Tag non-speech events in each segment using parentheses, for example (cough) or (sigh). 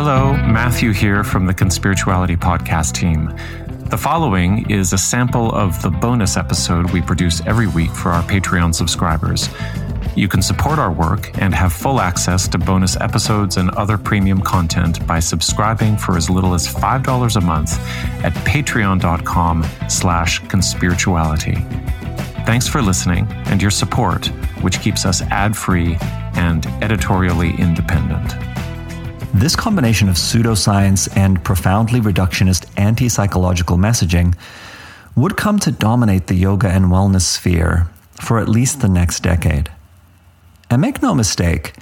Hello, Matthew here from the Conspirituality Podcast team. The following is a sample of the bonus episode we produce every week for our Patreon subscribers. You can support our work and have full access to bonus episodes and other premium content by subscribing for as little as $5 a month at patreon.com slash conspirituality. Thanks for listening and your support, which keeps us ad-free and editorially independent. This combination of pseudoscience and profoundly reductionist anti psychological messaging would come to dominate the yoga and wellness sphere for at least the next decade. And make no mistake,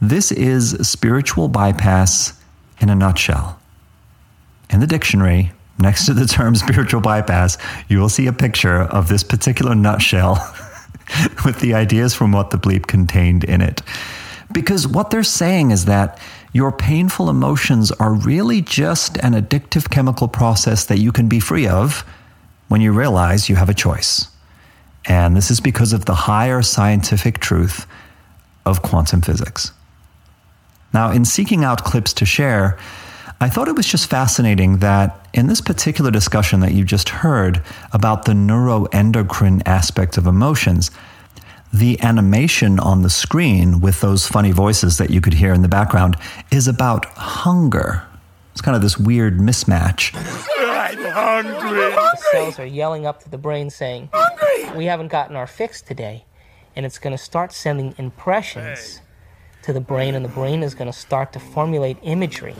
this is spiritual bypass in a nutshell. In the dictionary, next to the term spiritual bypass, you will see a picture of this particular nutshell (laughs) with the ideas from what the bleep contained in it. Because what they're saying is that your painful emotions are really just an addictive chemical process that you can be free of when you realize you have a choice. And this is because of the higher scientific truth of quantum physics. Now, in seeking out clips to share, I thought it was just fascinating that in this particular discussion that you just heard about the neuroendocrine aspect of emotions, the animation on the screen with those funny voices that you could hear in the background is about hunger. It's kind of this weird mismatch. I'm hungry. The cells are yelling up to the brain saying, Hungry. We haven't gotten our fix today. And it's going to start sending impressions to the brain, and the brain is going to start to formulate imagery.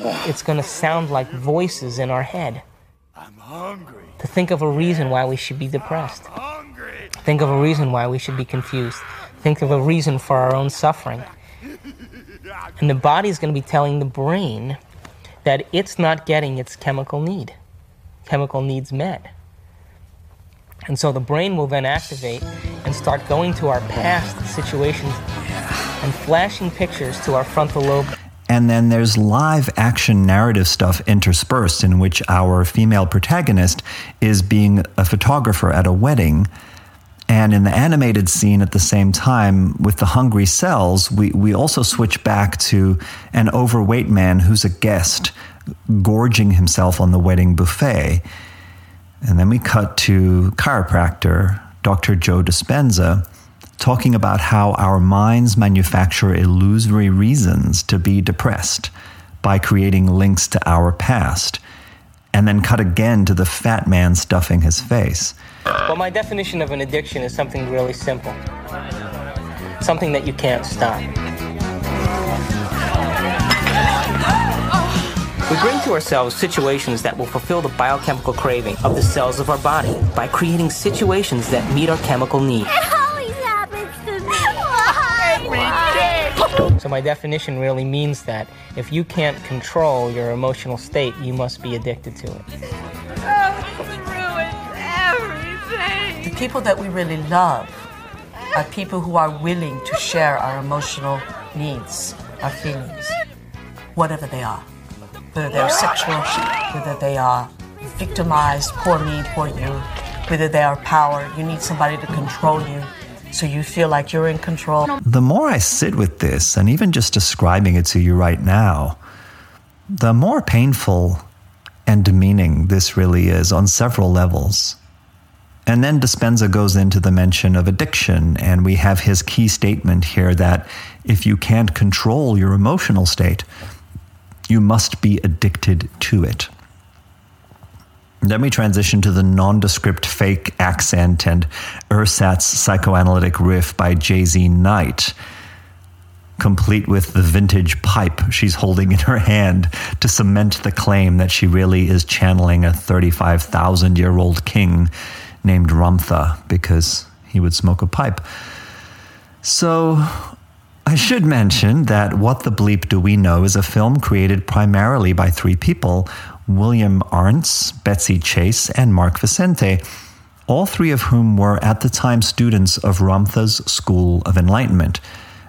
It's going to sound like voices in our head. I'm hungry. To think of a reason why we should be depressed. Think of a reason why we should be confused. Think of a reason for our own suffering. And the body is going to be telling the brain that it's not getting its chemical need, chemical needs met. And so the brain will then activate and start going to our past situations and flashing pictures to our frontal lobe. And then there's live action narrative stuff interspersed in which our female protagonist is being a photographer at a wedding. And in the animated scene at the same time with the hungry cells, we, we also switch back to an overweight man who's a guest gorging himself on the wedding buffet. And then we cut to chiropractor Dr. Joe Dispenza talking about how our minds manufacture illusory reasons to be depressed by creating links to our past. And then cut again to the fat man stuffing his face. Well, my definition of an addiction is something really simple something that you can't stop. We bring to ourselves situations that will fulfill the biochemical craving of the cells of our body by creating situations that meet our chemical need. It always happens to me. Why? So, my definition really means that if you can't control your emotional state, you must be addicted to it. Oh, it's ruined everything. The people that we really love are people who are willing to share our emotional needs, our feelings, whatever they are. Whether they're sexual, whether they are victimized, poor me, poor you, whether they are power, you need somebody to control you so you feel like you're in control. The more I sit with this, and even just describing it to you right now, the more painful and demeaning this really is on several levels. And then Dispenza goes into the mention of addiction, and we have his key statement here that if you can't control your emotional state, you must be addicted to it. Then we transition to the nondescript fake accent and ersatz psychoanalytic riff by JZ Knight, complete with the vintage pipe she's holding in her hand to cement the claim that she really is channeling a 35,000 year old king named Ramtha because he would smoke a pipe. So I should mention that What the Bleep Do We Know is a film created primarily by three people William Arntz, Betsy Chase, and Mark Vicente, all three of whom were at the time students of Ramtha's School of Enlightenment.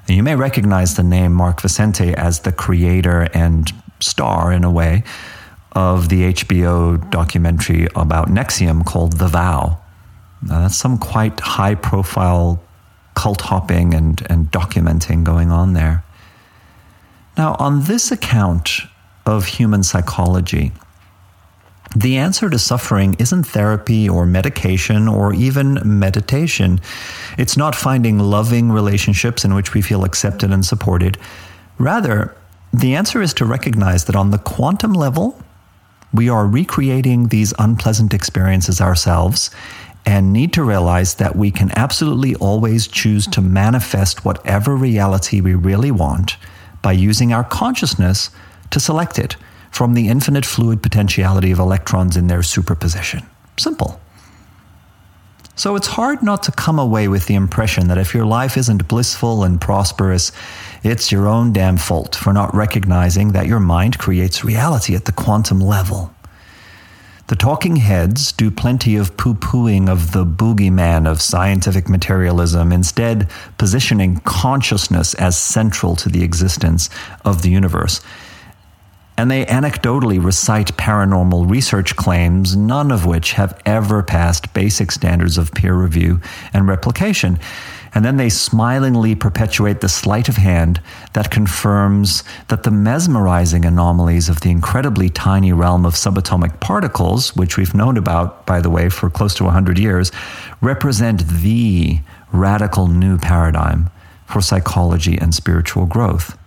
And you may recognize the name Mark Vicente as the creator and star, in a way, of the HBO documentary about NXIVM called The Vow. Now, that's some quite high profile cult hopping and, and documenting going on there. Now, on this account, of human psychology. The answer to suffering isn't therapy or medication or even meditation. It's not finding loving relationships in which we feel accepted and supported. Rather, the answer is to recognize that on the quantum level, we are recreating these unpleasant experiences ourselves and need to realize that we can absolutely always choose to manifest whatever reality we really want by using our consciousness to select it from the infinite fluid potentiality of electrons in their superposition. Simple. So it's hard not to come away with the impression that if your life isn't blissful and prosperous, it's your own damn fault for not recognizing that your mind creates reality at the quantum level. The talking heads do plenty of poo pooing of the boogeyman of scientific materialism, instead, positioning consciousness as central to the existence of the universe and they anecdotally recite paranormal research claims, none of which have ever passed basic standards of peer review and replication. And then they smilingly perpetuate the sleight of hand that confirms that the mesmerizing anomalies of the incredibly tiny realm of subatomic particles, which we've known about, by the way, for close to 100 years, represent the radical new paradigm for psychology and spiritual growth.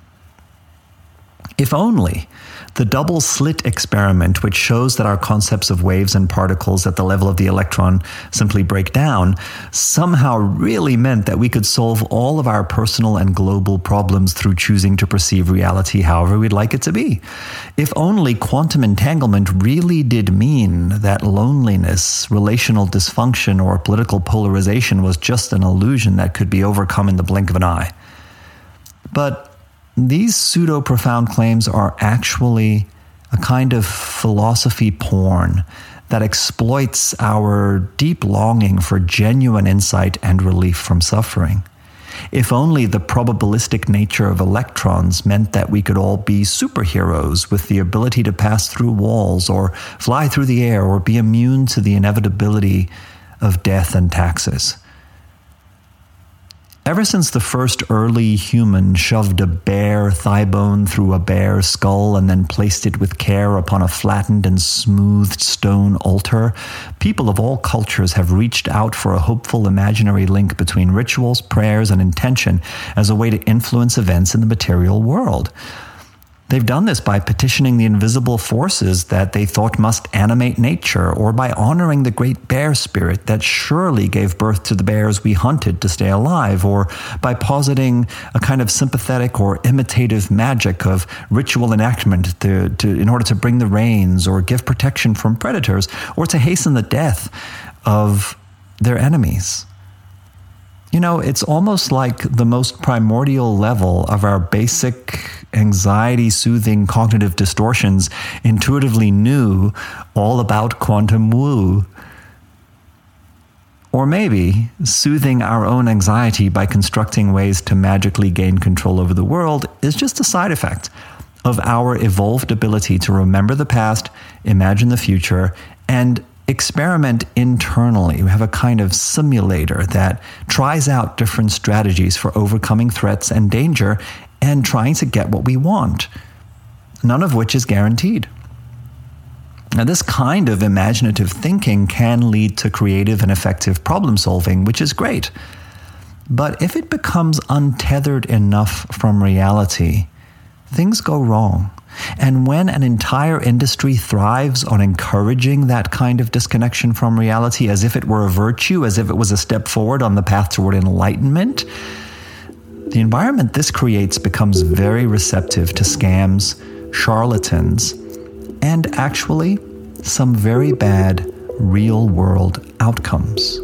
If only the double slit experiment, which shows that our concepts of waves and particles at the level of the electron simply break down, somehow really meant that we could solve all of our personal and global problems through choosing to perceive reality however we'd like it to be. If only quantum entanglement really did mean that loneliness, relational dysfunction, or political polarization was just an illusion that could be overcome in the blink of an eye. But these pseudo profound claims are actually a kind of philosophy porn that exploits our deep longing for genuine insight and relief from suffering. If only the probabilistic nature of electrons meant that we could all be superheroes with the ability to pass through walls or fly through the air or be immune to the inevitability of death and taxes. Ever since the first early human shoved a bare thigh bone through a bare skull and then placed it with care upon a flattened and smoothed stone altar, people of all cultures have reached out for a hopeful imaginary link between rituals, prayers, and intention as a way to influence events in the material world. They've done this by petitioning the invisible forces that they thought must animate nature, or by honoring the great bear spirit that surely gave birth to the bears we hunted to stay alive, or by positing a kind of sympathetic or imitative magic of ritual enactment to, to, in order to bring the rains, or give protection from predators, or to hasten the death of their enemies. You know, it's almost like the most primordial level of our basic anxiety soothing cognitive distortions intuitively knew all about quantum woo. Or maybe soothing our own anxiety by constructing ways to magically gain control over the world is just a side effect of our evolved ability to remember the past, imagine the future, and experiment internally. We have a kind of simulator that tries out different strategies for overcoming threats and danger and trying to get what we want, none of which is guaranteed. Now, this kind of imaginative thinking can lead to creative and effective problem solving, which is great. But if it becomes untethered enough from reality, things go wrong. And when an entire industry thrives on encouraging that kind of disconnection from reality as if it were a virtue, as if it was a step forward on the path toward enlightenment, the environment this creates becomes very receptive to scams, charlatans, and actually some very bad real world outcomes.